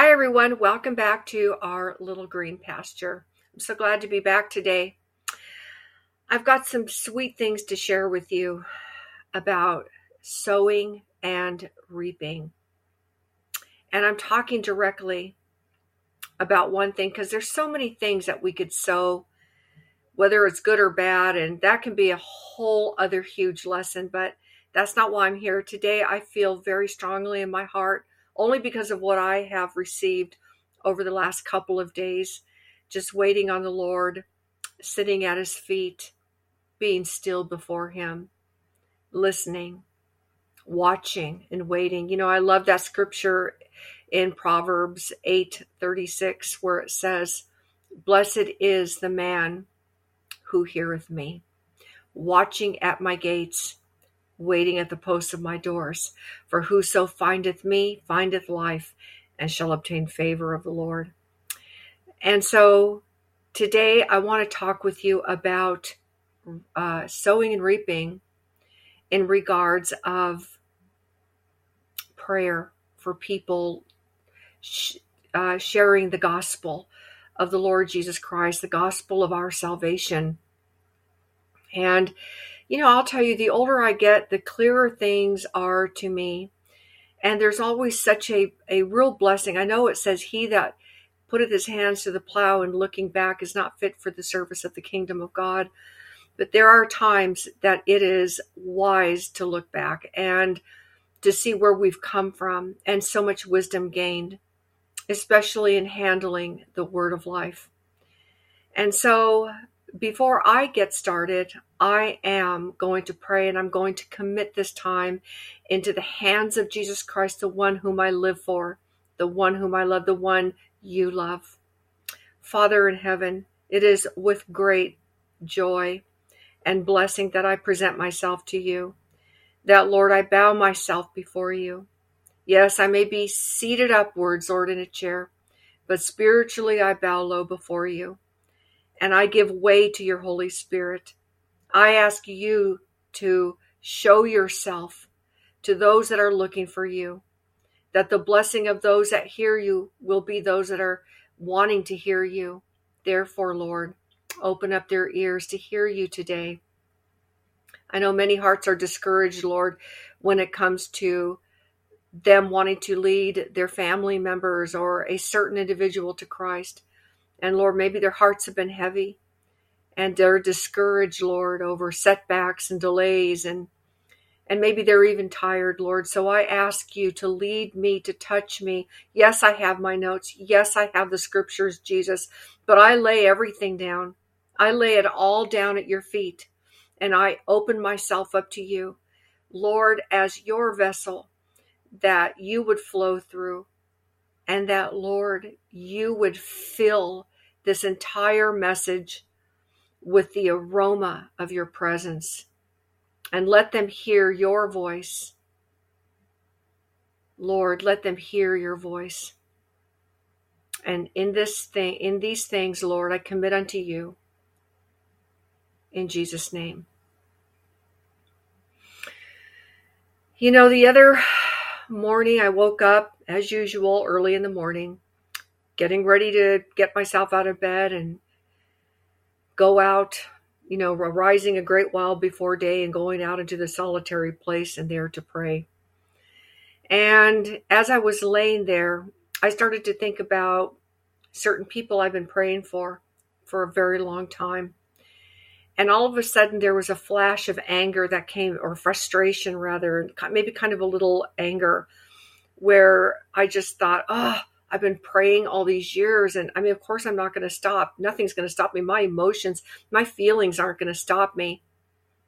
Hi, everyone. Welcome back to our little green pasture. I'm so glad to be back today. I've got some sweet things to share with you about sowing and reaping. And I'm talking directly about one thing because there's so many things that we could sow, whether it's good or bad, and that can be a whole other huge lesson. But that's not why I'm here today. I feel very strongly in my heart only because of what I have received over the last couple of days, just waiting on the Lord, sitting at his feet, being still before him, listening, watching and waiting. You know, I love that scripture in Proverbs 8:36 where it says, "Blessed is the man who heareth me, watching at my gates, waiting at the posts of my doors. For whoso findeth me findeth life and shall obtain favor of the Lord. And so today I want to talk with you about uh, sowing and reaping in regards of prayer for people sh- uh, sharing the gospel of the Lord Jesus Christ, the gospel of our salvation. And you know, I'll tell you, the older I get, the clearer things are to me. And there's always such a, a real blessing. I know it says, He that putteth his hands to the plow and looking back is not fit for the service of the kingdom of God. But there are times that it is wise to look back and to see where we've come from and so much wisdom gained, especially in handling the word of life. And so before I get started, I am going to pray and I'm going to commit this time into the hands of Jesus Christ, the one whom I live for, the one whom I love, the one you love. Father in heaven, it is with great joy and blessing that I present myself to you. That, Lord, I bow myself before you. Yes, I may be seated upwards, Lord, in a chair, but spiritually I bow low before you and I give way to your Holy Spirit. I ask you to show yourself to those that are looking for you, that the blessing of those that hear you will be those that are wanting to hear you. Therefore, Lord, open up their ears to hear you today. I know many hearts are discouraged, Lord, when it comes to them wanting to lead their family members or a certain individual to Christ. And Lord, maybe their hearts have been heavy and they're discouraged, Lord, over setbacks and delays and and maybe they're even tired, Lord. So I ask you to lead me, to touch me. Yes, I have my notes. Yes, I have the scriptures, Jesus, but I lay everything down. I lay it all down at your feet and I open myself up to you, Lord, as your vessel that you would flow through and that, Lord, you would fill this entire message with the aroma of your presence and let them hear your voice. Lord, let them hear your voice. And in this thing, in these things, Lord, I commit unto you. In Jesus' name. You know, the other morning I woke up as usual early in the morning, getting ready to get myself out of bed and go out, you know, rising a great while before day and going out into the solitary place and there to pray. And as I was laying there, I started to think about certain people I've been praying for for a very long time. And all of a sudden, there was a flash of anger that came, or frustration rather, maybe kind of a little anger, where I just thought, oh, I've been praying all these years. And I mean, of course, I'm not going to stop. Nothing's going to stop me. My emotions, my feelings aren't going to stop me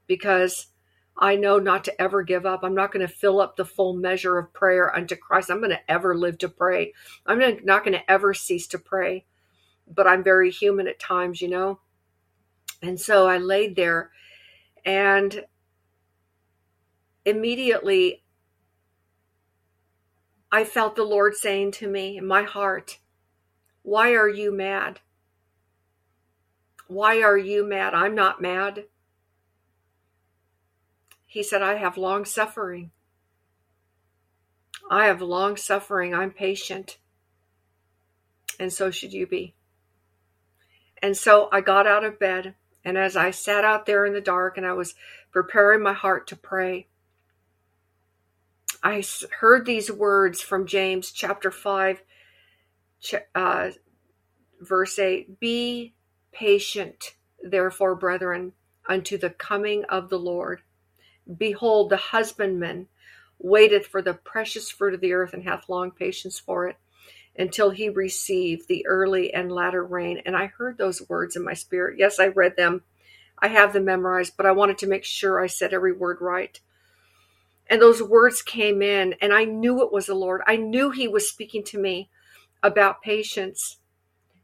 because I know not to ever give up. I'm not going to fill up the full measure of prayer unto Christ. I'm going to ever live to pray. I'm not going to ever cease to pray. But I'm very human at times, you know? And so I laid there and immediately I felt the Lord saying to me in my heart, Why are you mad? Why are you mad? I'm not mad. He said, I have long suffering. I have long suffering. I'm patient. And so should you be. And so I got out of bed. And as I sat out there in the dark and I was preparing my heart to pray, I heard these words from James chapter 5, uh, verse 8 Be patient, therefore, brethren, unto the coming of the Lord. Behold, the husbandman waiteth for the precious fruit of the earth and hath long patience for it until he receive the early and latter rain. And I heard those words in my spirit. Yes, I read them. I have them memorized, but I wanted to make sure I said every word right. And those words came in, and I knew it was the Lord. I knew He was speaking to me about patience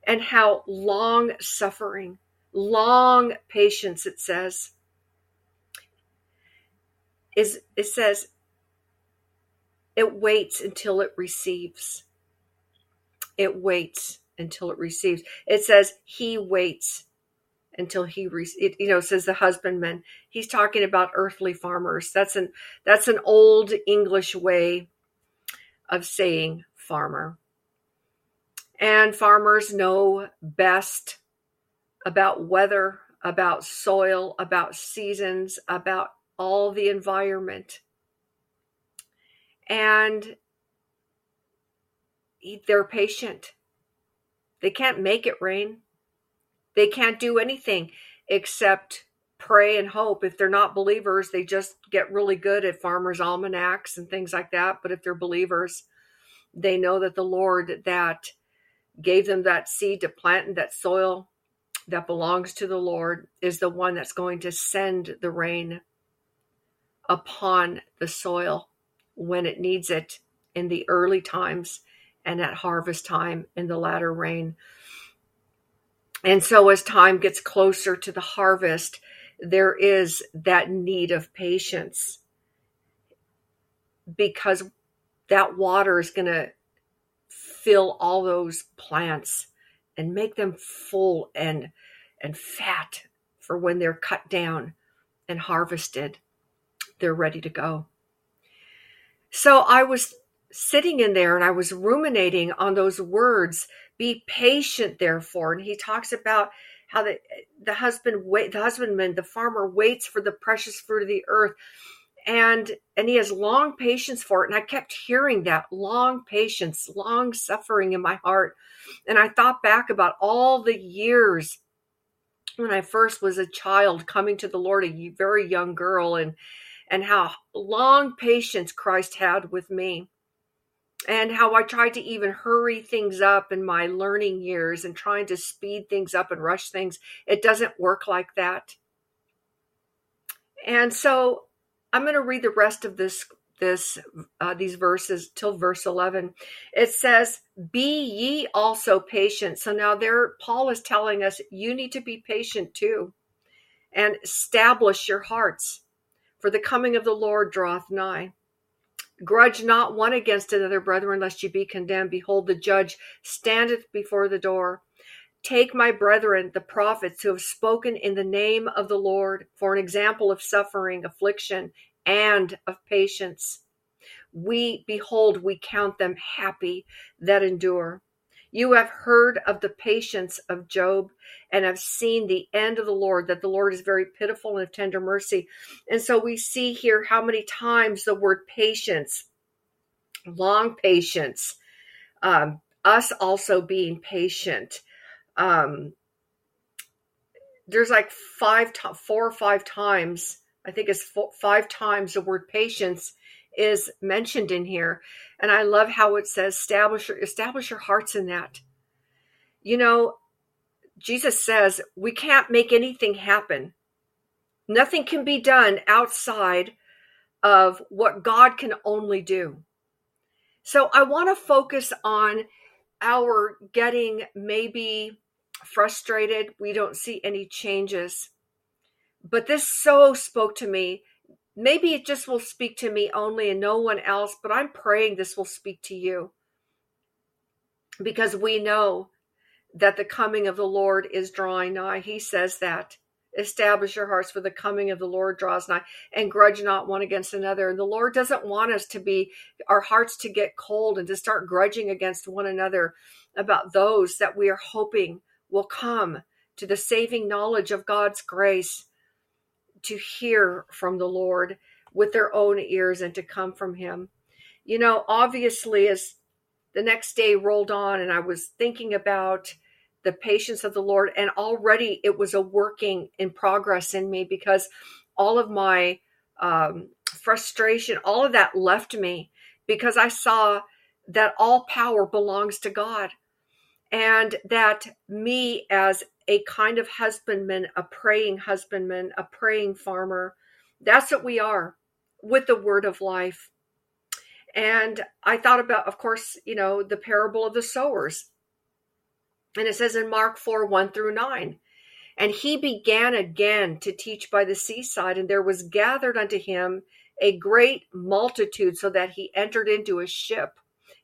and how long suffering, long patience, it says, is it says it waits until it receives. It waits until it receives. It says he waits until he re- it, you know says the husbandman. He's talking about earthly farmers. That's an that's an old english way of saying farmer. And farmers know best about weather about soil about seasons about all the environment. And they're patient. They can't make it rain they can't do anything except pray and hope. If they're not believers, they just get really good at farmers' almanacs and things like that. But if they're believers, they know that the Lord that gave them that seed to plant in that soil that belongs to the Lord is the one that's going to send the rain upon the soil when it needs it in the early times and at harvest time in the latter rain. And so, as time gets closer to the harvest, there is that need of patience. Because that water is going to fill all those plants and make them full and and fat for when they're cut down and harvested they're ready to go. So i was sitting in there and i was ruminating on those words be patient, therefore. And he talks about how the the husband wait the husbandman, the farmer waits for the precious fruit of the earth. And and he has long patience for it. And I kept hearing that long patience, long suffering in my heart. And I thought back about all the years when I first was a child coming to the Lord, a very young girl, and and how long patience Christ had with me and how I tried to even hurry things up in my learning years and trying to speed things up and rush things. It doesn't work like that. And so I'm going to read the rest of this this uh, these verses till verse 11 it says be ye also patient so now there paul is telling us you need to be patient too and establish your hearts for the coming of the lord draweth nigh Grudge not one against another, brethren, lest ye be condemned. Behold, the judge standeth before the door. Take my brethren, the prophets who have spoken in the name of the Lord, for an example of suffering, affliction, and of patience. We, behold, we count them happy that endure. You have heard of the patience of Job and have seen the end of the Lord, that the Lord is very pitiful and of tender mercy. And so we see here how many times the word patience, long patience, um, us also being patient. Um, there's like five, four or five times, I think it's four, five times the word patience is mentioned in here. And I love how it says establish your, establish your hearts in that. You know, Jesus says we can't make anything happen. Nothing can be done outside of what God can only do. So I want to focus on our getting maybe frustrated. We don't see any changes. But this so spoke to me maybe it just will speak to me only and no one else, but I'm praying this will speak to you because we know that the coming of the Lord is drawing nigh. He says that establish your hearts for the coming of the Lord draws nigh and grudge not one against another. And the Lord doesn't want us to be our hearts to get cold and to start grudging against one another about those that we are hoping will come to the saving knowledge of God's grace to hear from the Lord with their own ears and to come from him. You know, obviously as the next day rolled on and I was thinking about the patience of the Lord. And already it was a working in progress in me because all of my um, frustration, all of that left me because I saw that all power belongs to God and that me as a kind of husbandman, a praying husbandman, a praying farmer, that's what we are with the word of life. And I thought about, of course, you know, the parable of the sowers and it says in Mark 4 1 through 9. And he began again to teach by the seaside, and there was gathered unto him a great multitude, so that he entered into a ship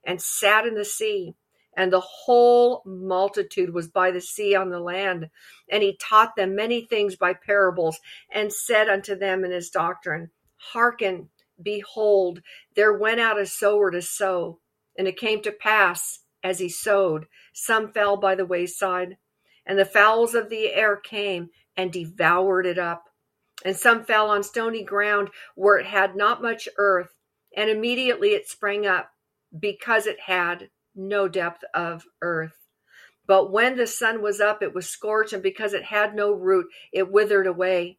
and sat in the sea. And the whole multitude was by the sea on the land. And he taught them many things by parables, and said unto them in his doctrine, Hearken, behold, there went out a sower to sow. And it came to pass as he sowed. Some fell by the wayside, and the fowls of the air came and devoured it up. And some fell on stony ground where it had not much earth, and immediately it sprang up because it had no depth of earth. But when the sun was up, it was scorched, and because it had no root, it withered away.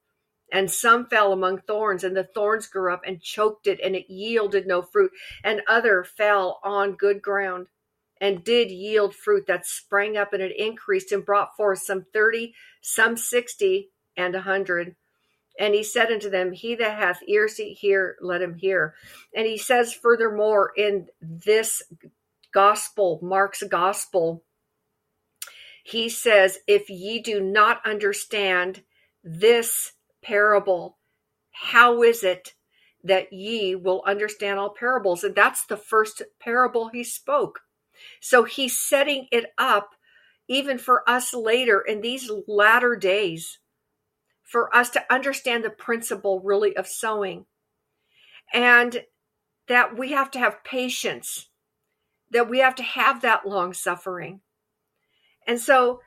And some fell among thorns, and the thorns grew up and choked it, and it yielded no fruit. And other fell on good ground and did yield fruit that sprang up and it increased and brought forth some 30, some 60, and a 100. And he said unto them, He that hath ears to hear, let him hear. And he says furthermore in this gospel, Mark's gospel, he says, If ye do not understand this parable, how is it that ye will understand all parables? And that's the first parable he spoke. So he's setting it up even for us later in these latter days for us to understand the principle really of sowing and that we have to have patience that we have to have that long suffering and so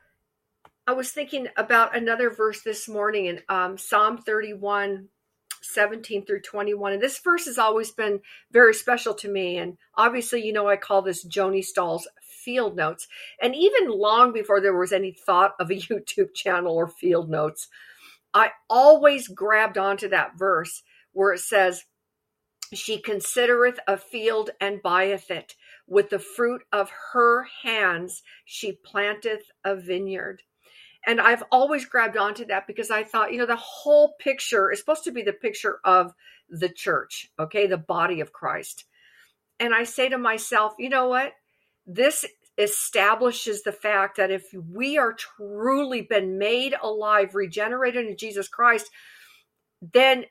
i was thinking about another verse this morning in um, psalm 31 17 through 21. And this verse has always been very special to me. And obviously, you know, I call this Joni Stahl's field notes. And even long before there was any thought of a YouTube channel or field notes, I always grabbed onto that verse where it says, She considereth a field and buyeth it. With the fruit of her hands she planteth a vineyard. And I've always grabbed onto that because I thought, you know, the whole picture is supposed to be the picture of the church, okay, the body of Christ. And I say to myself, you know what? This establishes the fact that if we are truly been made alive, regenerated in Jesus Christ, then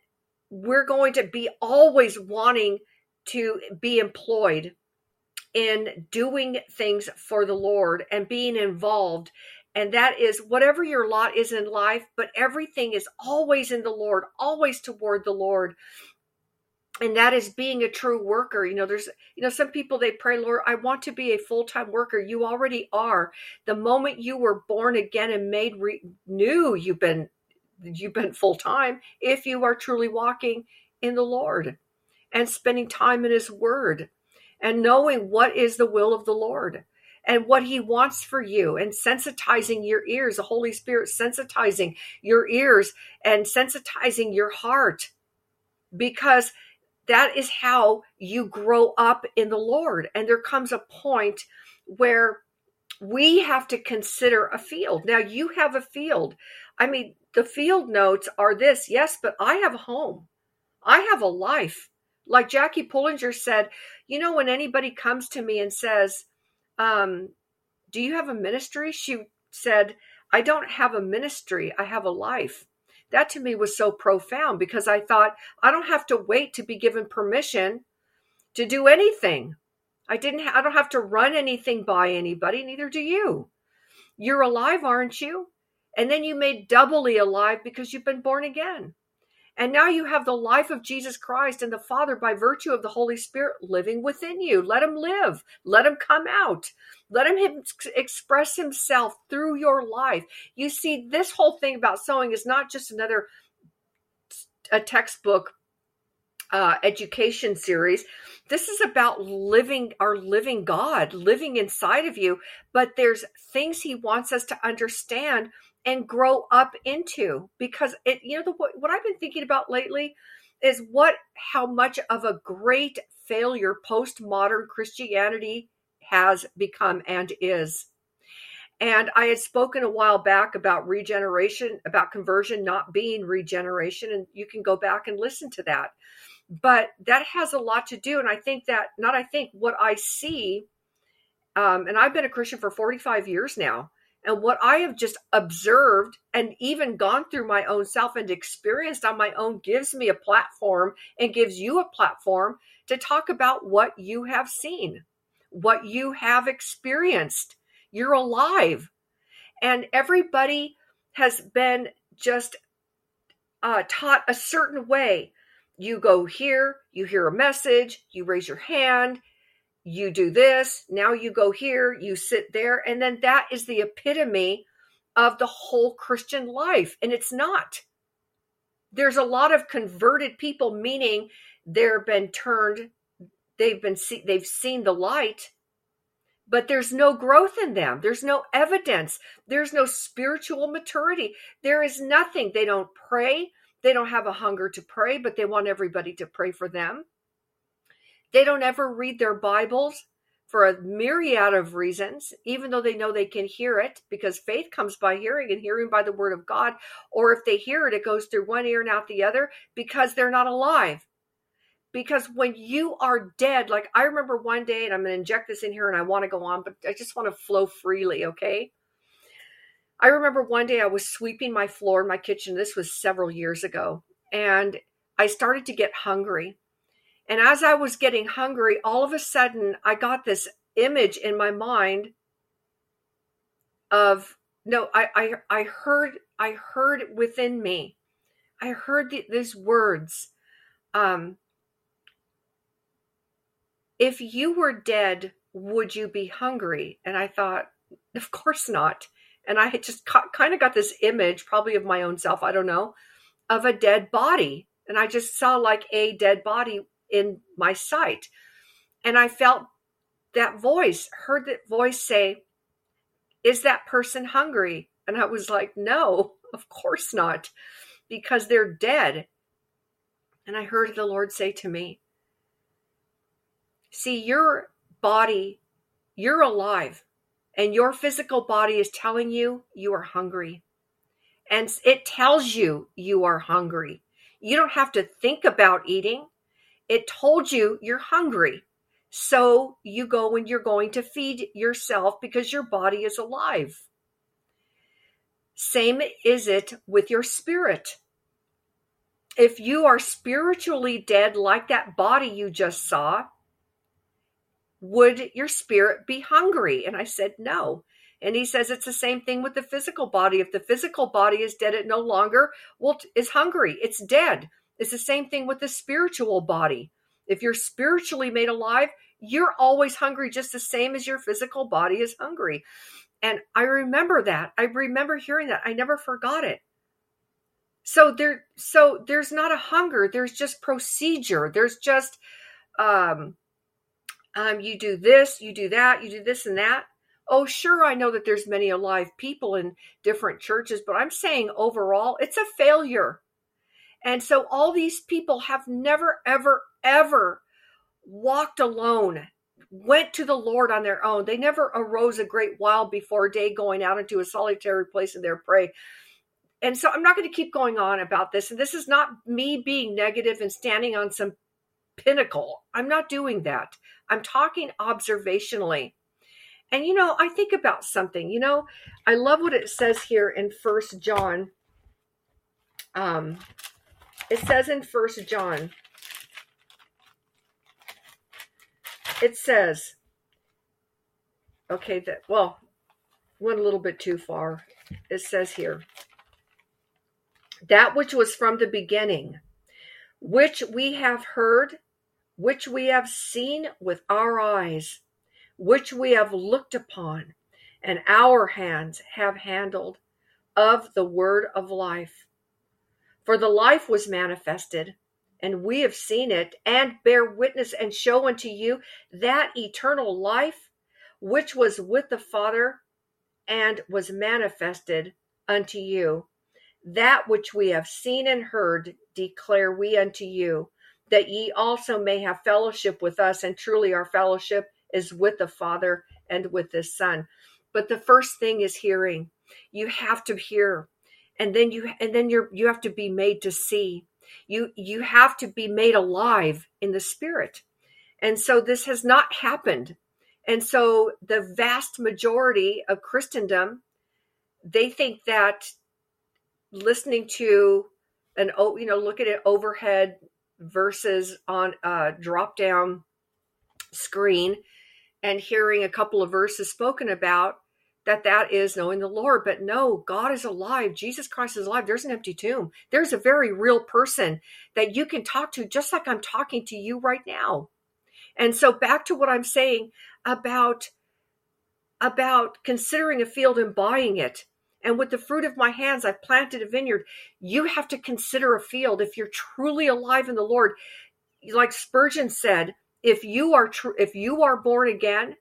we're going to be always wanting to be employed in doing things for the Lord and being involved and that is whatever your lot is in life, but everything is always in the Lord, always toward the Lord. And that is being a true worker. You know, there's, you know, some people they pray, Lord, I want to be a full time worker. You already are. The moment you were born again and made re- new, you've been, you've been full time. If you are truly walking in the Lord and spending time in His Word and knowing what is the will of the Lord and what he wants for you and sensitizing your ears, the Holy Spirit sensitizing your ears and sensitizing your heart because that is how you grow up in the Lord. And there comes a point where we have to consider a field. Now, you have a field. I mean, the field notes are this yes, but I have a home, I have a life. Like Jackie Pullinger said, you know, when anybody comes to me and says, um, Do you have a ministry? She said, I don't have a ministry, I have a life. That to me was so profound because I thought, I don't have to wait to be given permission to do anything. I didn't ha- I don't have to run anything by anybody, neither do you. You're alive, aren't you? And then you made doubly alive because you've been born again. And now you have the life of Jesus Christ and the Father by virtue of the Holy Spirit living within you. Let him live. Let him come out. Let him express himself through your life. You see, this whole thing about sowing is not just another a textbook uh, education series. This is about living our living God, living inside of you. But there's things He wants us to understand and grow up into because it you know the, what I've been thinking about lately is what how much of a great failure postmodern Christianity has become and is. And I had spoken a while back about regeneration, about conversion not being regeneration, and you can go back and listen to that. But that has a lot to do, and I think that not I think what I see, um, and I've been a Christian for 45 years now, and what I have just observed and even gone through my own self and experienced on my own gives me a platform and gives you a platform to talk about what you have seen, what you have experienced. You're alive. And everybody has been just uh, taught a certain way. You go here, you hear a message, you raise your hand, you do this, now you go here, you sit there, and then that is the epitome of the whole Christian life. And it's not. There's a lot of converted people, meaning they've been turned, they've been see, they've seen the light, but there's no growth in them. There's no evidence. There's no spiritual maturity. There is nothing. They don't pray. They don't have a hunger to pray, but they want everybody to pray for them. They don't ever read their Bibles for a myriad of reasons, even though they know they can hear it, because faith comes by hearing and hearing by the word of God. Or if they hear it, it goes through one ear and out the other because they're not alive. Because when you are dead, like I remember one day, and I'm going to inject this in here and I want to go on, but I just want to flow freely, okay? I remember one day I was sweeping my floor in my kitchen. This was several years ago. And I started to get hungry. And as I was getting hungry, all of a sudden I got this image in my mind of no, I I, I heard I heard within me. I heard the, these words. Um, if you were dead, would you be hungry? And I thought, of course not. And I had just ca- kind of got this image, probably of my own self, I don't know, of a dead body. And I just saw like a dead body in my sight. And I felt that voice, heard that voice say, Is that person hungry? And I was like, No, of course not, because they're dead. And I heard the Lord say to me, See, your body, you're alive, and your physical body is telling you you are hungry. And it tells you you are hungry. You don't have to think about eating. It told you you're hungry. So you go and you're going to feed yourself because your body is alive. Same is it with your spirit. If you are spiritually dead, like that body you just saw, would your spirit be hungry? And I said, no. And he says it's the same thing with the physical body. If the physical body is dead, it no longer will, is hungry. It's dead. It's the same thing with the spiritual body. If you're spiritually made alive, you're always hungry just the same as your physical body is hungry. And I remember that. I remember hearing that. I never forgot it. So there so there's not a hunger, there's just procedure. There's just um um you do this, you do that, you do this and that. Oh, sure, I know that there's many alive people in different churches, but I'm saying overall, it's a failure. And so all these people have never, ever, ever walked alone, went to the Lord on their own. They never arose a great while before day going out into a solitary place in their pray. And so I'm not going to keep going on about this. And this is not me being negative and standing on some pinnacle. I'm not doing that. I'm talking observationally. And you know, I think about something. You know, I love what it says here in First John. Um, it says in First John, it says, okay, that well, went a little bit too far. It says here, that which was from the beginning, which we have heard, which we have seen with our eyes, which we have looked upon, and our hands have handled of the word of life. For the life was manifested, and we have seen it, and bear witness and show unto you that eternal life which was with the Father and was manifested unto you. That which we have seen and heard declare we unto you, that ye also may have fellowship with us, and truly our fellowship is with the Father and with the Son. But the first thing is hearing. You have to hear. And then you and then you're you have to be made to see. You you have to be made alive in the spirit. And so this has not happened. And so the vast majority of Christendom, they think that listening to an oh you know look at it overhead versus on a drop down screen and hearing a couple of verses spoken about that that is knowing the Lord. But no, God is alive. Jesus Christ is alive. There's an empty tomb. There's a very real person that you can talk to, just like I'm talking to you right now. And so back to what I'm saying about about considering a field and buying it. And with the fruit of my hands, I've planted a vineyard. You have to consider a field if you're truly alive in the Lord. Like Spurgeon said, if you are true, if you are born again,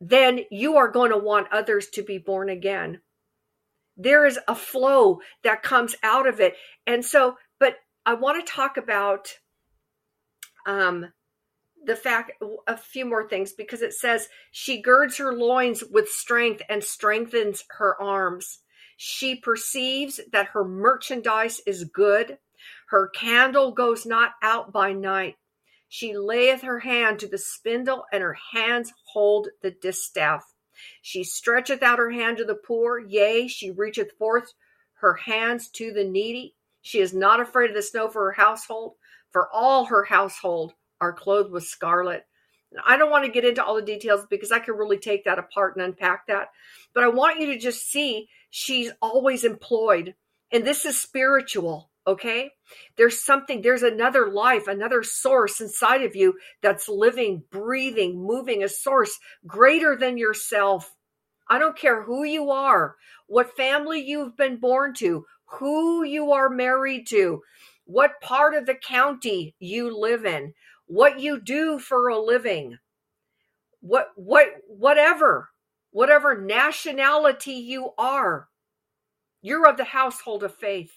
then you are going to want others to be born again. There is a flow that comes out of it. And so, but I want to talk about um, the fact, a few more things, because it says, she girds her loins with strength and strengthens her arms. She perceives that her merchandise is good. Her candle goes not out by night. She layeth her hand to the spindle, and her hands hold the distaff. She stretcheth out her hand to the poor, yea, she reacheth forth her hands to the needy. She is not afraid of the snow for her household, for all her household are clothed with scarlet. I don't want to get into all the details because I could really take that apart and unpack that. But I want you to just see she's always employed. And this is spiritual. Okay. There's something, there's another life, another source inside of you that's living, breathing, moving, a source greater than yourself. I don't care who you are, what family you've been born to, who you are married to, what part of the county you live in, what you do for a living, what, what, whatever, whatever nationality you are, you're of the household of faith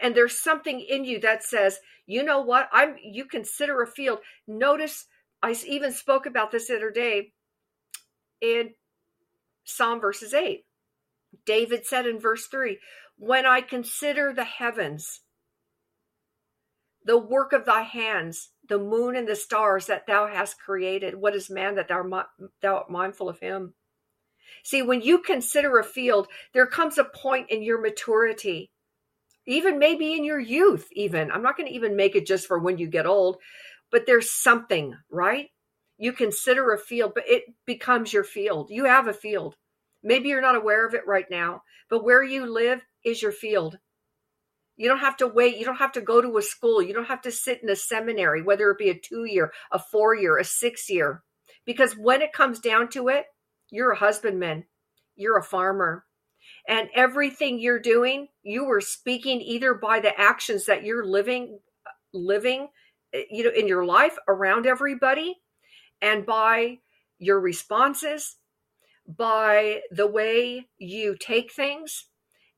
and there's something in you that says you know what? I'm you consider a field. Notice i even spoke about this the other day in psalm verses 8 david said in verse 3 when i consider the heavens the work of thy hands the moon and the stars that thou hast created what is man that thou, thou art mindful of him? See when you consider a field there comes a point in your maturity even maybe in your youth even. I'm not going to even make it just for when you get old but there's something right? You consider a field but it becomes your field. You have a field. Maybe you're not aware of it right now but where you live is your field. You don't have to wait. You don't have to go to a school. You don't have to sit in a seminary whether it be a two year a four year a six year because when it comes down to it you're a husbandman. You're a farmer and everything you're doing you are speaking either by the actions that you're living living eh, you know in your life around everybody and by your responses by the way you take things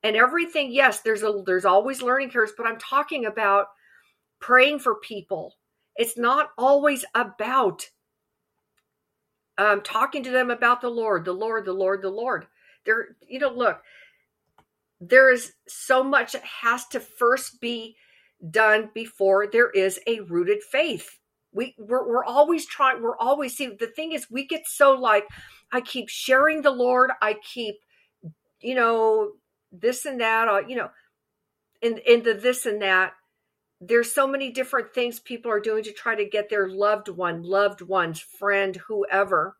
and everything. Yes there's a there's always learning curves but i'm talking about praying for people. It's not always about um, talking to them about the lord the lord the lord the lord there you know look there is so much that has to first be done before there is a rooted faith we we're, we're always trying we're always see the thing is we get so like i keep sharing the lord i keep you know this and that uh, you know in in the this and that there's so many different things people are doing to try to get their loved one loved ones friend whoever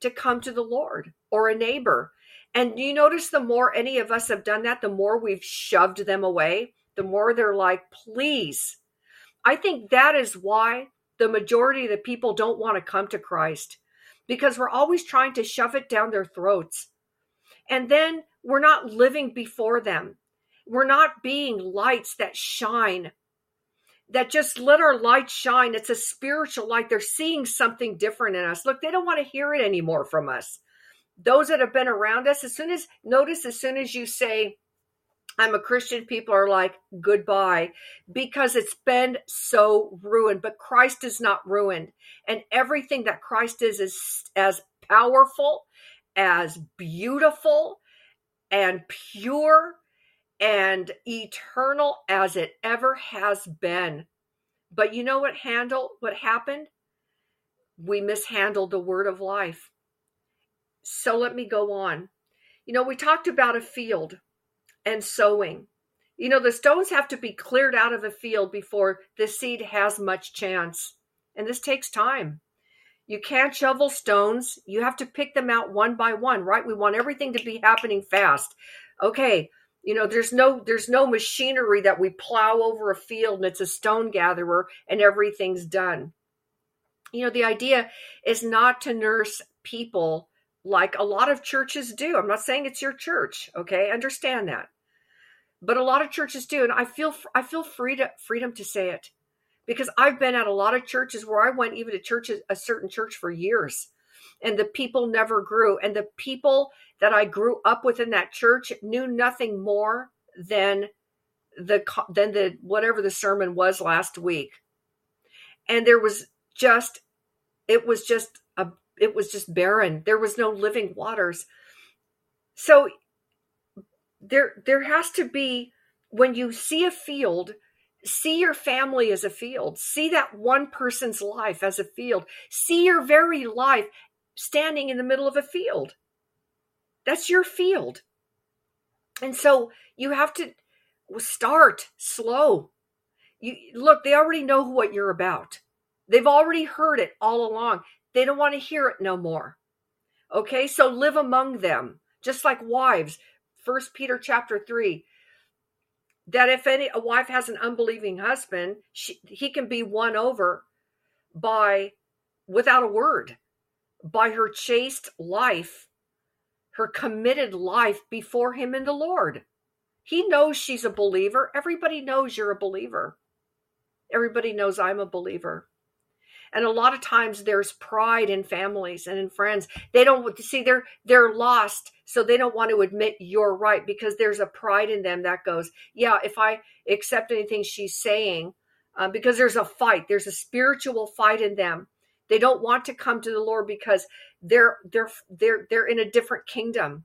to come to the Lord or a neighbor. And you notice the more any of us have done that, the more we've shoved them away, the more they're like, please. I think that is why the majority of the people don't want to come to Christ because we're always trying to shove it down their throats. And then we're not living before them. We're not being lights that shine, that just let our light shine. It's a spiritual light. They're seeing something different in us. Look, they don't want to hear it anymore from us. Those that have been around us, as soon as, notice, as soon as you say, I'm a Christian, people are like, goodbye, because it's been so ruined. But Christ is not ruined. And everything that Christ is is as powerful, as beautiful, and pure and eternal as it ever has been. But you know what handle what happened? We mishandled the word of life. So let me go on. You know, we talked about a field and sowing. You know, the stones have to be cleared out of a field before the seed has much chance. And this takes time. You can't shovel stones. You have to pick them out one by one, right? We want everything to be happening fast. Okay, you know, there's no there's no machinery that we plow over a field and it's a stone gatherer and everything's done. You know, the idea is not to nurse people like a lot of churches do. I'm not saying it's your church, okay? Understand that but a lot of churches do and i feel i feel free to, freedom to say it because i've been at a lot of churches where i went even to churches a certain church for years and the people never grew and the people that i grew up with in that church knew nothing more than the than the whatever the sermon was last week and there was just it was just it was just barren. There was no living waters. So there there has to be when you see a field see your family as a field. See that one person's life as a field. See your very life standing in the middle of a field. That's your field. And so you have to start slow. You look they already know what you're about. They've already heard it all along they don't want to hear it no more okay so live among them just like wives First Peter chapter 3 that if any a wife has an unbelieving husband, she, he can be won over by without a word by her chaste life, her committed life before him in the Lord. He knows she's a believer. Everybody knows you're a believer. Everybody knows I'm a believer. And a lot of times there's pride in families and in friends. They don't see they're they're lost, so they don't want to admit you're right because there's a pride in them that goes, yeah, if I accept anything she's saying, uh, because there's a fight, there's a spiritual fight in them. They don't want to come to the Lord because they're they're they're they're in a different kingdom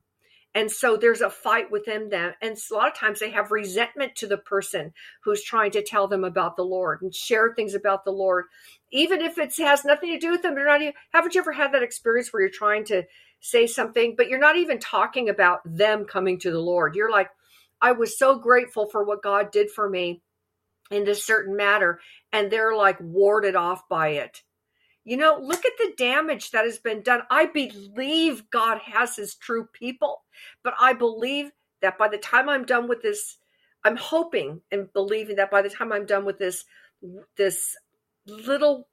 and so there's a fight within them. And a lot of times they have resentment to the person who's trying to tell them about the Lord and share things about the Lord. Even if it has nothing to do with them, you're not even, haven't you ever had that experience where you're trying to say something, but you're not even talking about them coming to the Lord? You're like, I was so grateful for what God did for me in this certain matter. And they're like warded off by it. You know, look at the damage that has been done. I believe God has his true people, but I believe that by the time I'm done with this, I'm hoping and believing that by the time I'm done with this, this little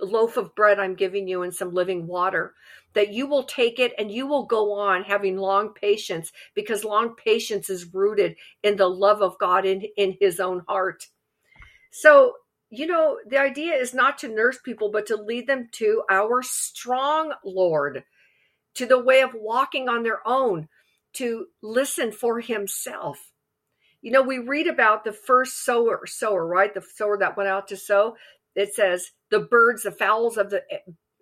loaf of bread I'm giving you and some living water, that you will take it and you will go on having long patience because long patience is rooted in the love of God in, in his own heart. So you know, the idea is not to nurse people, but to lead them to our strong Lord, to the way of walking on their own, to listen for Himself. You know, we read about the first sower, sower, right? The sower that went out to sow. It says the birds, the fowls of the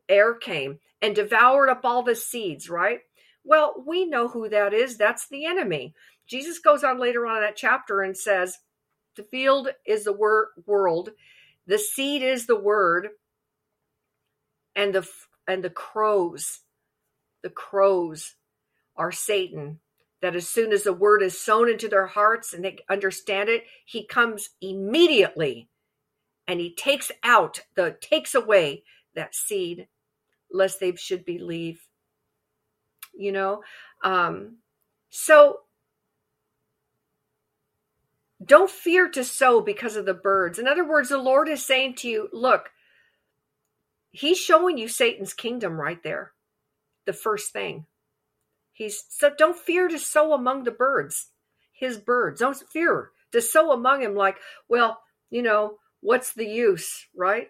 air came and devoured up all the seeds, right? Well, we know who that is. That's the enemy. Jesus goes on later on in that chapter and says, the field is the wor- world the seed is the word, and the and the crows, the crows are Satan. That as soon as the word is sown into their hearts and they understand it, he comes immediately and he takes out the takes away that seed. lest they should believe. You know? Um, so don't fear to sow because of the birds. In other words, the Lord is saying to you, look, He's showing you Satan's kingdom right there. The first thing. He's so don't fear to sow among the birds, his birds. Don't fear to sow among him like, well, you know, what's the use, right?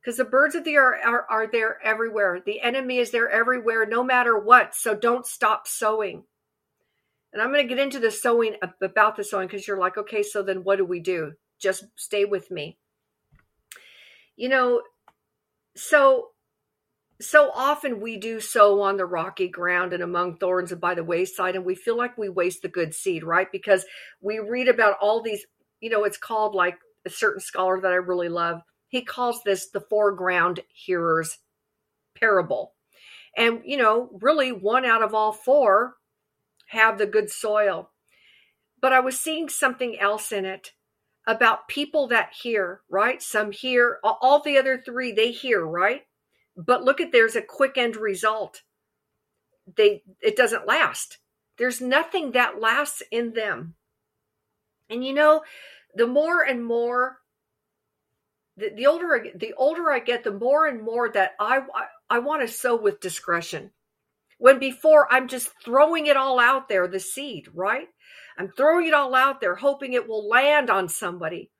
Because the birds of the air are, are there everywhere. The enemy is there everywhere, no matter what. So don't stop sowing. And I'm going to get into the sewing about the sewing because you're like, okay, so then what do we do? Just stay with me. You know, so so often we do sow on the rocky ground and among thorns and by the wayside, and we feel like we waste the good seed, right? Because we read about all these, you know, it's called like a certain scholar that I really love. He calls this the four ground hearers parable. And, you know, really one out of all four have the good soil. But I was seeing something else in it about people that hear, right? Some hear, all the other three, they hear, right? But look at there's a quick end result. They it doesn't last. There's nothing that lasts in them. And you know, the more and more the, the older the older I get, the more and more that I I, I want to sow with discretion. When before I'm just throwing it all out there, the seed, right? I'm throwing it all out there, hoping it will land on somebody.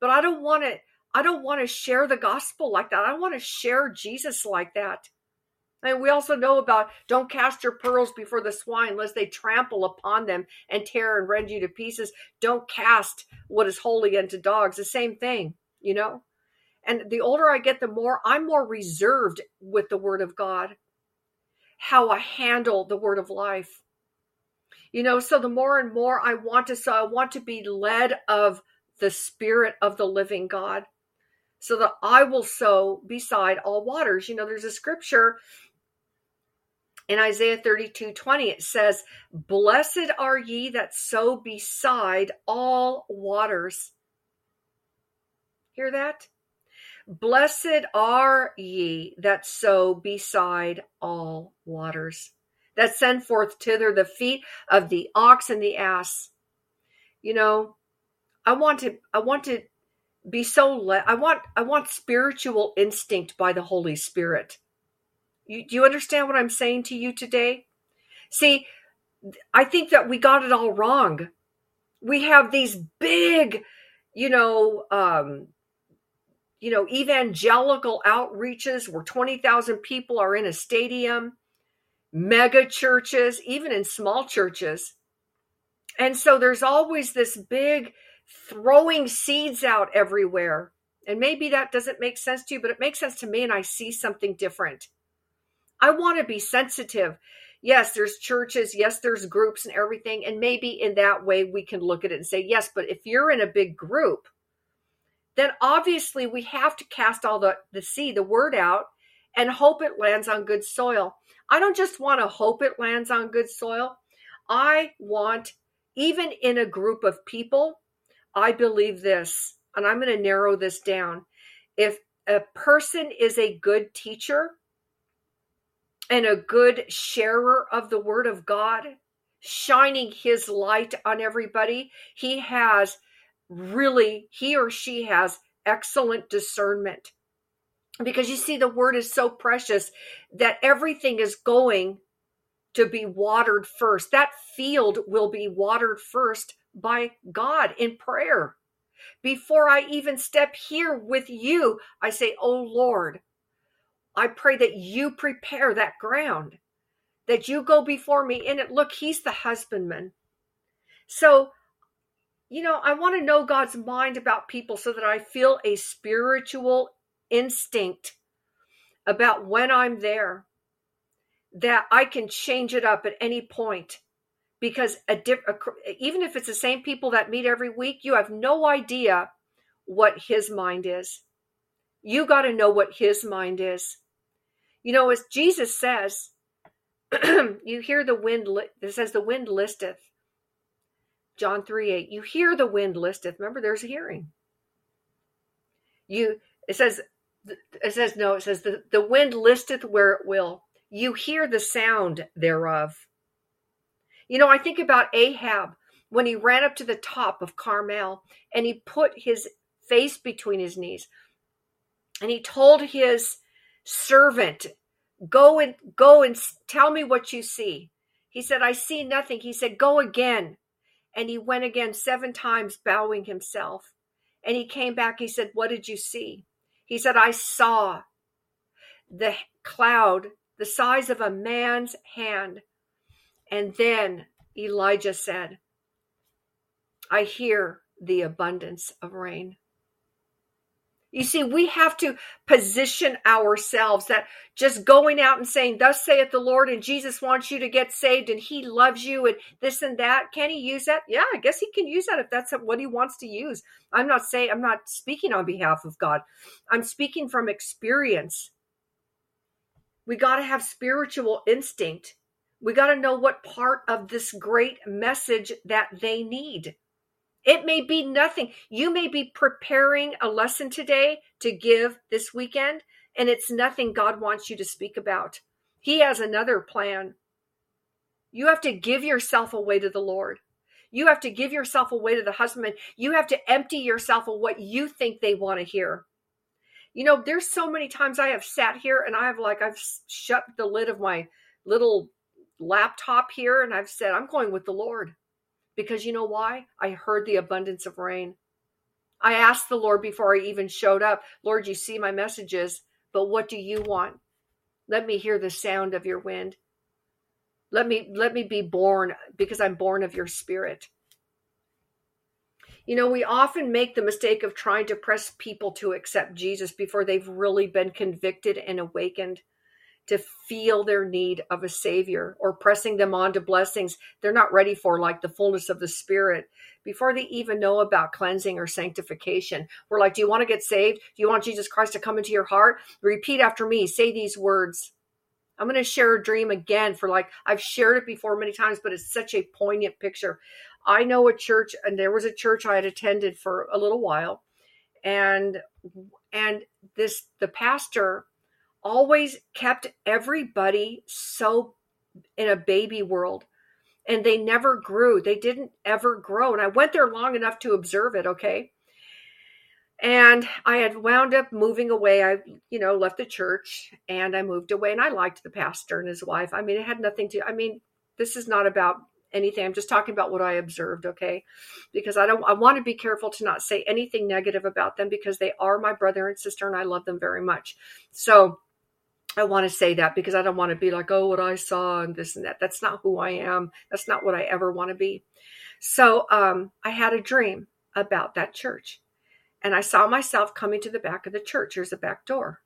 But I don't want to I don't want to share the gospel like that. I want to share Jesus like that. And we also know about don't cast your pearls before the swine, lest they trample upon them and tear and rend you to pieces. Don't cast what is holy unto dogs. The same thing, you know? And the older I get, the more I'm more reserved with the word of God, how I handle the word of life. You know, so the more and more I want to, so I want to be led of the spirit of the living God so that I will sow beside all waters. You know, there's a scripture in Isaiah 32 20, it says, Blessed are ye that sow beside all waters. Hear that? Blessed are ye that sow beside all waters, that send forth thither the feet of the ox and the ass. You know, I want to I want to be so le- I want I want spiritual instinct by the Holy Spirit. You, do you understand what I'm saying to you today? See, I think that we got it all wrong. We have these big, you know, um, you know, evangelical outreaches where 20,000 people are in a stadium, mega churches, even in small churches. And so there's always this big throwing seeds out everywhere. And maybe that doesn't make sense to you, but it makes sense to me, and I see something different. I want to be sensitive. Yes, there's churches, yes, there's groups and everything. And maybe in that way we can look at it and say, yes, but if you're in a big group, then obviously we have to cast all the, the seed, the word out, and hope it lands on good soil. I don't just want to hope it lands on good soil. I want, even in a group of people, I believe this, and I'm going to narrow this down. If a person is a good teacher and a good sharer of the word of God, shining his light on everybody, he has really, he or she has excellent discernment. Because you see, the word is so precious that everything is going to be watered first. That field will be watered first by God in prayer. Before I even step here with you, I say, Oh Lord, I pray that you prepare that ground, that you go before me in it. Look, He's the husbandman. So, you know, I want to know God's mind about people so that I feel a spiritual instinct about when I'm there, that I can change it up at any point because a diff, a, even if it's the same people that meet every week, you have no idea what his mind is. You got to know what his mind is. You know, as Jesus says, you hear the wind, it says the wind listeth. John 3 8, you hear the wind listeth. Remember, there's a hearing. You, it says, it says no it says the, the wind listeth where it will. You hear the sound thereof. You know i think about ahab when he ran up to the top of carmel and he put his face between his knees and he told his servant go and go and tell me what you see. He said i see nothing. He said go again and he went again seven times bowing himself and he came back he said what did you see he said, I saw the cloud the size of a man's hand. And then Elijah said, I hear the abundance of rain. You see, we have to position ourselves that just going out and saying, Thus saith the Lord, and Jesus wants you to get saved, and He loves you, and this and that. Can He use that? Yeah, I guess He can use that if that's what He wants to use. I'm not saying, I'm not speaking on behalf of God, I'm speaking from experience. We got to have spiritual instinct. We got to know what part of this great message that they need. It may be nothing. You may be preparing a lesson today to give this weekend, and it's nothing God wants you to speak about. He has another plan. You have to give yourself away to the Lord. You have to give yourself away to the husband. You have to empty yourself of what you think they want to hear. You know, there's so many times I have sat here and I have like, I've shut the lid of my little laptop here and I've said, I'm going with the Lord. Because you know why? I heard the abundance of rain. I asked the Lord before I even showed up, Lord, you see my messages, but what do you want? Let me hear the sound of your wind. Let me let me be born because I'm born of your spirit. You know, we often make the mistake of trying to press people to accept Jesus before they've really been convicted and awakened to feel their need of a savior or pressing them on to blessings they're not ready for, like the fullness of the Spirit, before they even know about cleansing or sanctification. We're like, Do you want to get saved? Do you want Jesus Christ to come into your heart? Repeat after me. Say these words. I'm going to share a dream again for like, I've shared it before many times, but it's such a poignant picture. I know a church, and there was a church I had attended for a little while. And and this the pastor always kept everybody so in a baby world and they never grew. They didn't ever grow. And I went there long enough to observe it, okay? And I had wound up moving away. I, you know, left the church and I moved away and I liked the pastor and his wife. I mean, it had nothing to I mean, this is not about anything. I'm just talking about what I observed, okay? Because I don't I want to be careful to not say anything negative about them because they are my brother and sister and I love them very much. So, I want to say that because I don't want to be like, oh, what I saw and this and that. That's not who I am. That's not what I ever want to be. So um, I had a dream about that church. And I saw myself coming to the back of the church. There's a back door.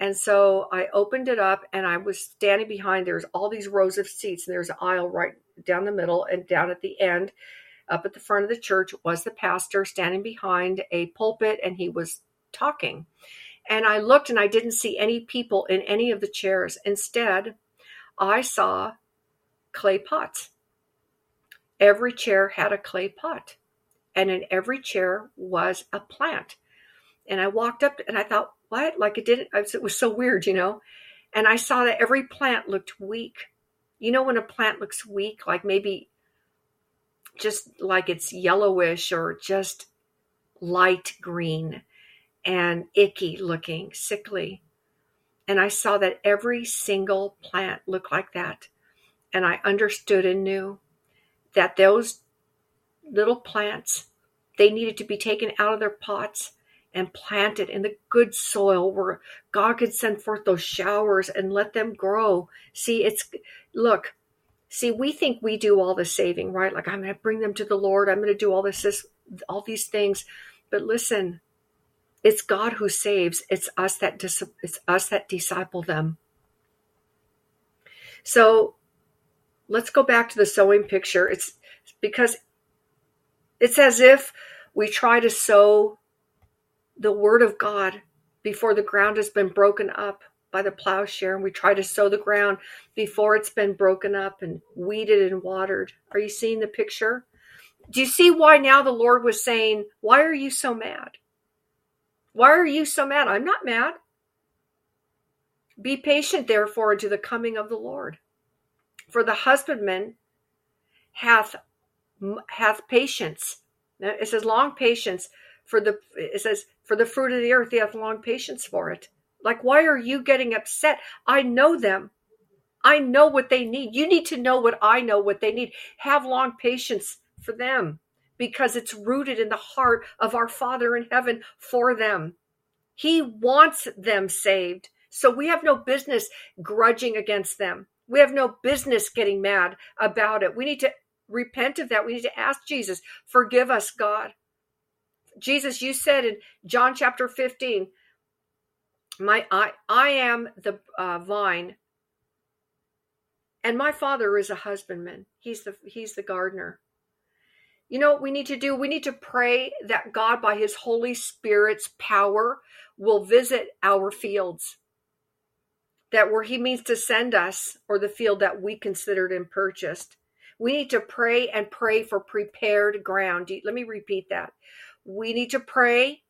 And so I opened it up and I was standing behind. There's all these rows of seats. And there's an aisle right down the middle and down at the end, up at the front of the church, was the pastor standing behind a pulpit and he was talking. And I looked and I didn't see any people in any of the chairs. Instead, I saw clay pots. Every chair had a clay pot, and in every chair was a plant. And I walked up and I thought, what? Like it didn't, it was so weird, you know? And I saw that every plant looked weak. You know, when a plant looks weak, like maybe just like it's yellowish or just light green and icky looking, sickly. And I saw that every single plant looked like that. And I understood and knew that those little plants, they needed to be taken out of their pots and planted in the good soil where God could send forth those showers and let them grow. See, it's, look, see, we think we do all the saving, right? Like, I'm going to bring them to the Lord. I'm going to do all this, this, all these things. But listen, it's God who saves. It's us that dis- it's us that disciple them. So let's go back to the sowing picture. It's because it's as if we try to sow the word of God before the ground has been broken up by the plowshare and we try to sow the ground before it's been broken up and weeded and watered. Are you seeing the picture? Do you see why now the Lord was saying, Why are you so mad? Why are you so mad? I'm not mad. Be patient, therefore, unto the coming of the Lord. For the husbandman hath hath patience. Now, it says long patience for the it says for the fruit of the earth he hath long patience for it. Like why are you getting upset? I know them. I know what they need. You need to know what I know what they need. Have long patience for them because it's rooted in the heart of our Father in heaven for them. He wants them saved. So we have no business grudging against them. We have no business getting mad about it. We need to repent of that. We need to ask Jesus, forgive us, God. Jesus, you said in John chapter 15, my I, I am the uh, vine and my father is a husbandman. He's the he's the gardener. You know what we need to do? We need to pray that God by his Holy Spirit's power will visit our fields. That where he means to send us or the field that we considered and purchased. We need to pray and pray for prepared ground. Let me repeat that. We need to pray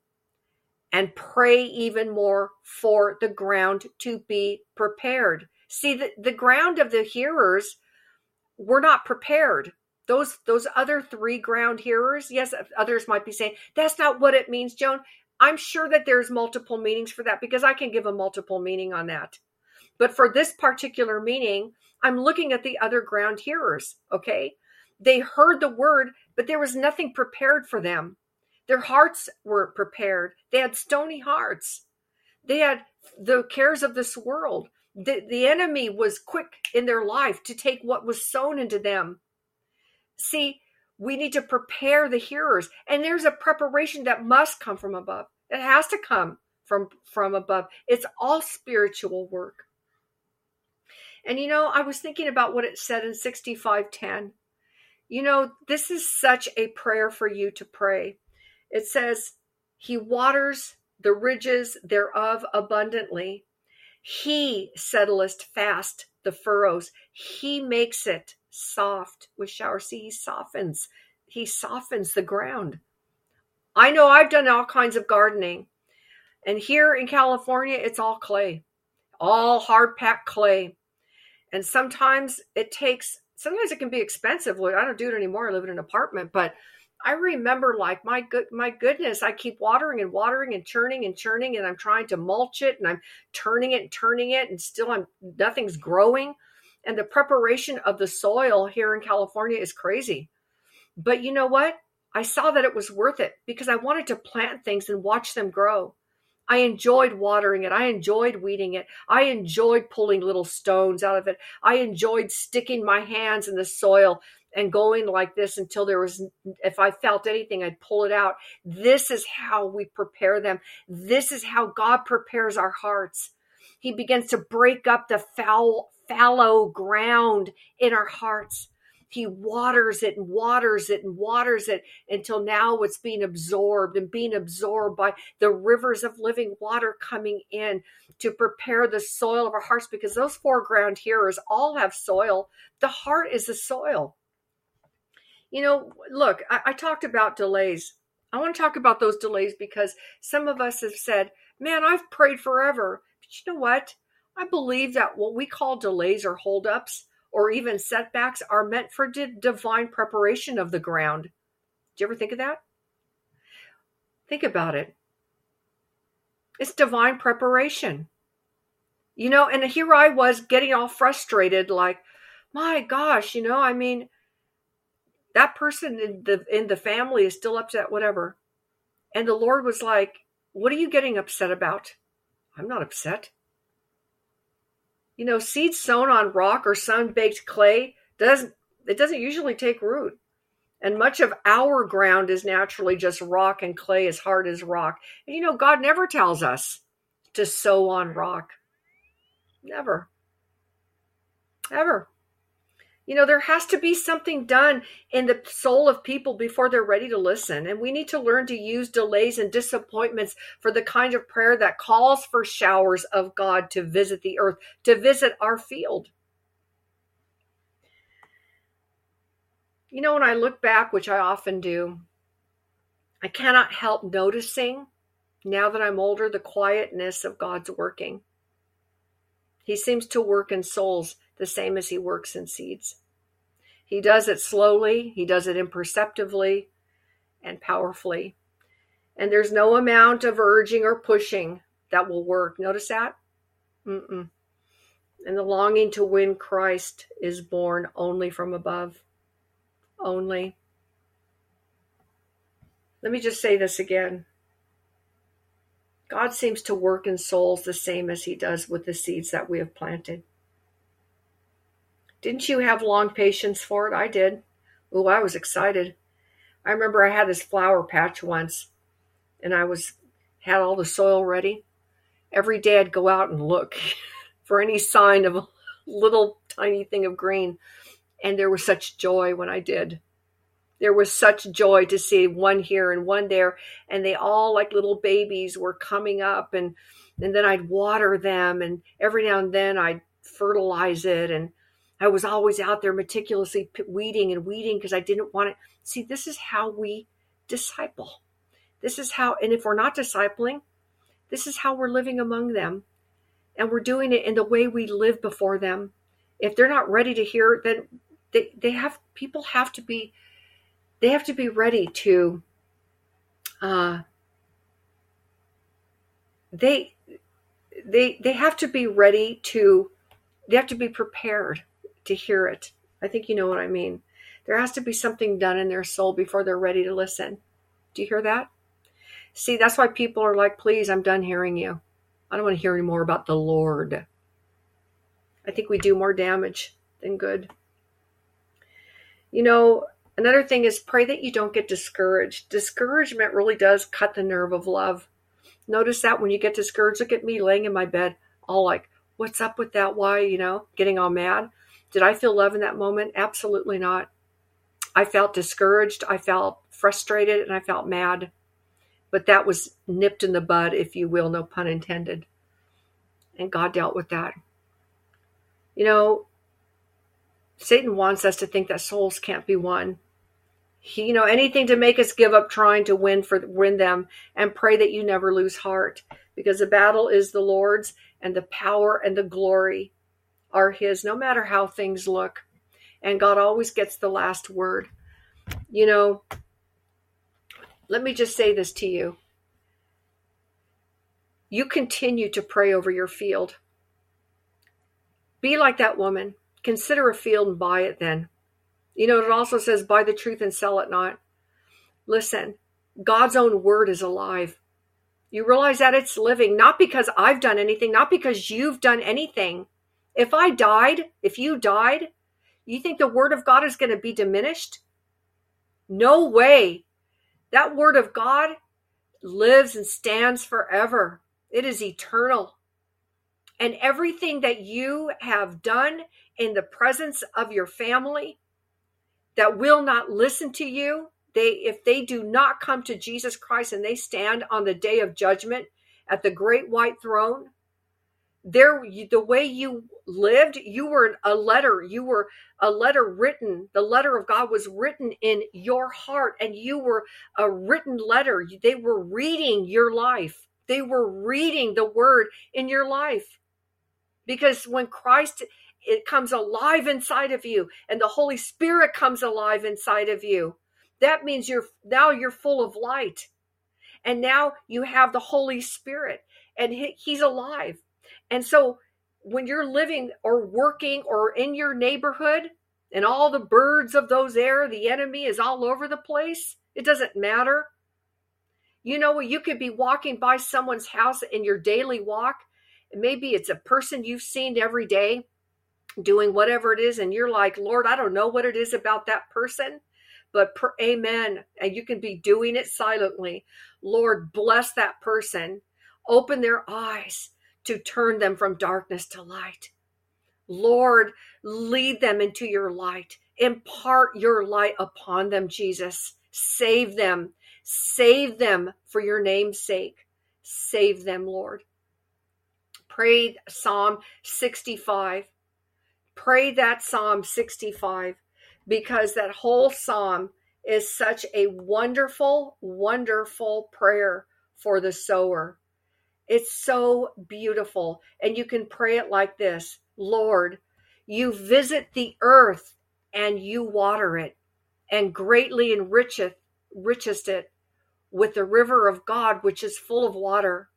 and pray even more for the ground to be prepared. See, the, the ground of the hearers were not prepared. Those those other three ground hearers, yes, others might be saying that's not what it means, Joan. I'm sure that there's multiple meanings for that because I can give a multiple meaning on that. But for this particular meaning, I'm looking at the other ground hearers, okay? They heard the word, but there was nothing prepared for them. Their hearts weren't prepared. They had stony hearts. They had the cares of this world the, the enemy was quick in their life to take what was sown into them. See, we need to prepare the hearers, and there's a preparation that must come from above. It has to come from from above. It's all spiritual work. And you know, I was thinking about what it said in 6510. You know, this is such a prayer for you to pray. It says, He waters the ridges thereof abundantly. He settlest fast the furrows. He makes it soft with showers. See, he softens. He softens the ground. I know I've done all kinds of gardening. And here in California, it's all clay, all hard packed clay. And sometimes it takes, sometimes it can be expensive. I don't do it anymore. I live in an apartment, but I remember like my good my goodness, I keep watering and watering and churning and churning and I'm trying to mulch it and I'm turning it and turning it and still I'm nothing's growing. And the preparation of the soil here in California is crazy. But you know what? I saw that it was worth it because I wanted to plant things and watch them grow. I enjoyed watering it. I enjoyed weeding it. I enjoyed pulling little stones out of it. I enjoyed sticking my hands in the soil and going like this until there was if i felt anything i'd pull it out this is how we prepare them this is how god prepares our hearts he begins to break up the foul fallow ground in our hearts he waters it and waters it and waters it until now it's being absorbed and being absorbed by the rivers of living water coming in to prepare the soil of our hearts because those four ground hearers all have soil the heart is the soil you know, look, I, I talked about delays. I want to talk about those delays because some of us have said, man, I've prayed forever. But you know what? I believe that what we call delays or holdups or even setbacks are meant for di- divine preparation of the ground. Do you ever think of that? Think about it. It's divine preparation. You know, and here I was getting all frustrated, like, my gosh, you know, I mean, that person in the in the family is still upset whatever and the lord was like what are you getting upset about i'm not upset you know seeds sown on rock or sun baked clay doesn't it doesn't usually take root. And much of our ground is naturally just rock and clay as hard as rock. And you know god never tells us to sow on rock. Never. Ever you know, there has to be something done in the soul of people before they're ready to listen. And we need to learn to use delays and disappointments for the kind of prayer that calls for showers of God to visit the earth, to visit our field. You know, when I look back, which I often do, I cannot help noticing, now that I'm older, the quietness of God's working. He seems to work in souls the same as he works in seeds. He does it slowly, he does it imperceptibly and powerfully. And there's no amount of urging or pushing that will work. Notice that? Mm-mm. And the longing to win Christ is born only from above. Only. Let me just say this again. God seems to work in souls the same as he does with the seeds that we have planted. Didn't you have long patience for it? I did. Oh, I was excited. I remember I had this flower patch once and I was had all the soil ready. Every day I'd go out and look for any sign of a little tiny thing of green. And there was such joy when I did there was such joy to see one here and one there and they all like little babies were coming up and and then I'd water them and every now and then I'd fertilize it and I was always out there meticulously weeding and weeding because I didn't want to. See, this is how we disciple. This is how, and if we're not discipling, this is how we're living among them. And we're doing it in the way we live before them. If they're not ready to hear then they, they have, people have to be they have to be ready to uh, they they they have to be ready to they have to be prepared to hear it i think you know what i mean there has to be something done in their soul before they're ready to listen do you hear that see that's why people are like please i'm done hearing you i don't want to hear any more about the lord i think we do more damage than good you know Another thing is pray that you don't get discouraged. Discouragement really does cut the nerve of love. Notice that when you get discouraged, look at me laying in my bed, all like, what's up with that? Why, you know, getting all mad? Did I feel love in that moment? Absolutely not. I felt discouraged, I felt frustrated, and I felt mad. But that was nipped in the bud, if you will, no pun intended. And God dealt with that. You know, Satan wants us to think that souls can't be won. He, you know, anything to make us give up trying to win for win them and pray that you never lose heart because the battle is the Lord's and the power and the glory are his no matter how things look. And God always gets the last word. You know, let me just say this to you. You continue to pray over your field. Be like that woman. Consider a field and buy it then. You know, it also says, buy the truth and sell it not. Listen, God's own word is alive. You realize that it's living, not because I've done anything, not because you've done anything. If I died, if you died, you think the word of God is going to be diminished? No way. That word of God lives and stands forever, it is eternal. And everything that you have done in the presence of your family that will not listen to you they if they do not come to jesus christ and they stand on the day of judgment at the great white throne there the way you lived you were a letter you were a letter written the letter of god was written in your heart and you were a written letter. They were reading your life. They were reading the word in your life. Because when christ it comes alive inside of you and the holy spirit comes alive inside of you that means you're now you're full of light. And now you have the holy spirit and he, he's alive and so when you're living or working or in your neighborhood and all the birds of those air the enemy is all over the place it doesn't matter. You know you could be walking by someone's house in your daily walk. Maybe it's a person you've seen every day doing whatever it is and you're like lord i don't know what it is about that person but per, amen and you can be doing it silently. Lord bless that person. Open their eyes to turn them from darkness to light. Lord lead them into your light. Impart your light upon them jesus. Save them. Save them for your name's sake. Save them lord. Pray psalm 65 Pray that Psalm 65 because that whole psalm is such a wonderful, wonderful prayer for the sower. It's so beautiful. And you can pray it like this Lord, you visit the earth and you water it and greatly enricheth, enrichest it with the river of God, which is full of water.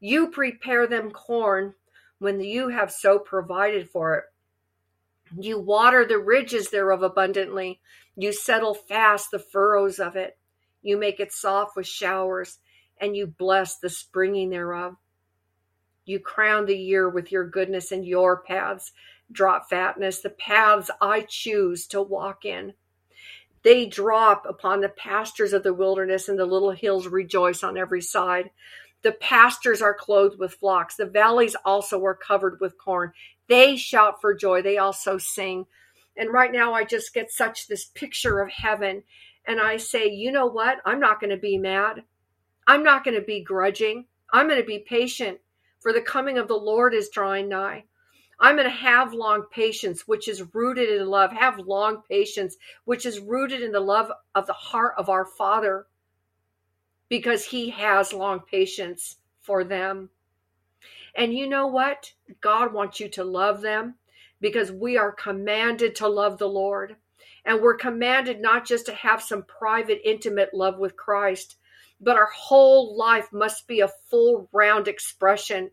You prepare them corn when you have so provided for it. You water the ridges thereof abundantly. You settle fast the furrows of it. You make it soft with showers, and you bless the springing thereof. You crown the year with your goodness, and your paths drop fatness, the paths I choose to walk in. They drop upon the pastures of the wilderness, and the little hills rejoice on every side. The pastures are clothed with flocks. The valleys also are covered with corn. They shout for joy. They also sing. And right now, I just get such this picture of heaven. And I say, you know what? I'm not going to be mad. I'm not going to be grudging. I'm going to be patient, for the coming of the Lord is drawing nigh. I'm going to have long patience, which is rooted in love. Have long patience, which is rooted in the love of the heart of our Father, because He has long patience for them. And you know what? God wants you to love them because we are commanded to love the Lord. And we're commanded not just to have some private, intimate love with Christ, but our whole life must be a full round expression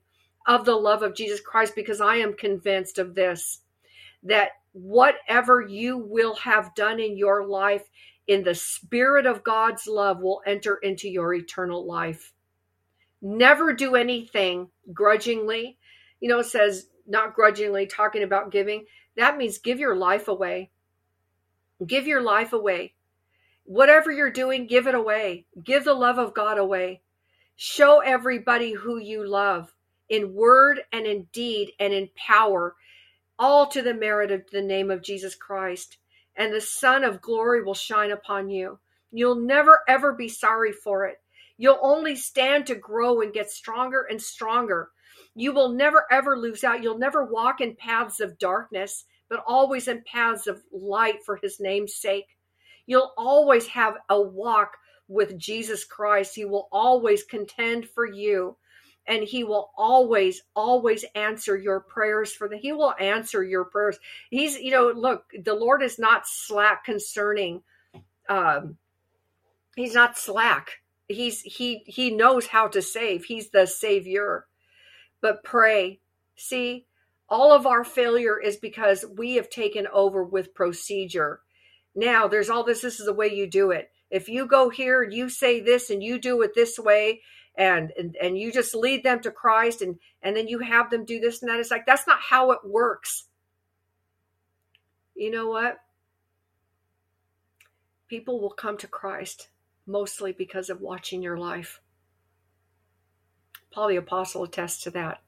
of the love of Jesus Christ because I am convinced of this that whatever you will have done in your life in the spirit of God's love will enter into your eternal life. Never do anything grudgingly. You know, it says not grudgingly talking about giving. That means give your life away. Give your life away. Whatever you're doing, give it away. Give the love of God away. Show everybody who you love in word and in deed and in power, all to the merit of the name of Jesus Christ. And the Sun of glory will shine upon you. You'll never ever be sorry for it. You'll only stand to grow and get stronger and stronger. You will never ever lose out. You'll never walk in paths of darkness, but always in paths of light for his name's sake. You'll always have a walk with Jesus Christ. He will always contend for you and he will always always answer your prayers for the he will answer your prayers. He's you know look the lord is not slack concerning um he's not slack. He's he he knows how to save. He's the savior. But pray. See all of our failure is because we have taken over with procedure now there's all this this is the way you do it if you go here and you say this and you do it this way and, and and you just lead them to Christ and and then you have them do this and that. It's like that's not how it works. You know what? People will come to Christ mostly because of watching your life. Paul the apostle attests to that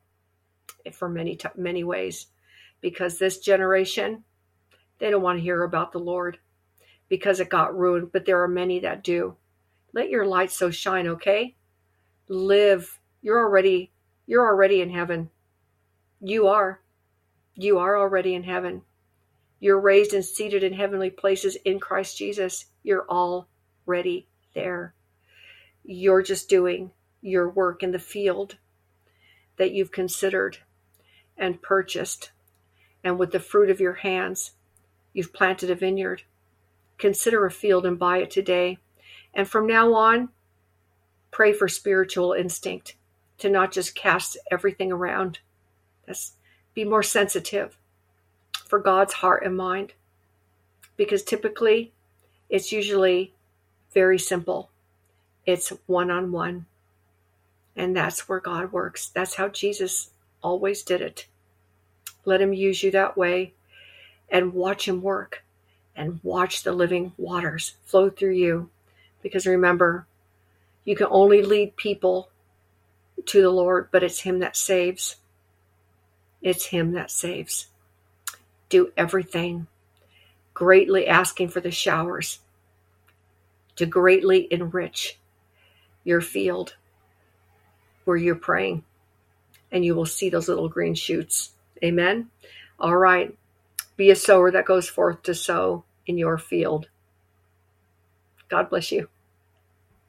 for many many ways because this generation they don't want to hear about the Lord because it got ruined, but there are many that do. Let your light so shine, okay? live. You're already you're already in heaven. You are. You are already in heaven. You're raised and seated in heavenly places in Christ Jesus. You're already there. You're just doing your work in the field that you've considered and purchased. And with the fruit of your hands, you've planted a vineyard. Consider a field and buy it today. And from now on, pray for spiritual instinct to not just cast everything around. That's be more sensitive for God's heart and mind. Because typically it's usually very simple. It's one on one. And that's where God works. That's how Jesus always did it. Let him use you that way and watch him work and watch the living waters flow through you. Because remember, you can only lead people to the Lord, but it's Him that saves. It's Him that saves. Do everything, greatly asking for the showers to greatly enrich your field where you're praying, and you will see those little green shoots. Amen. All right. Be a sower that goes forth to sow in your field. God bless you.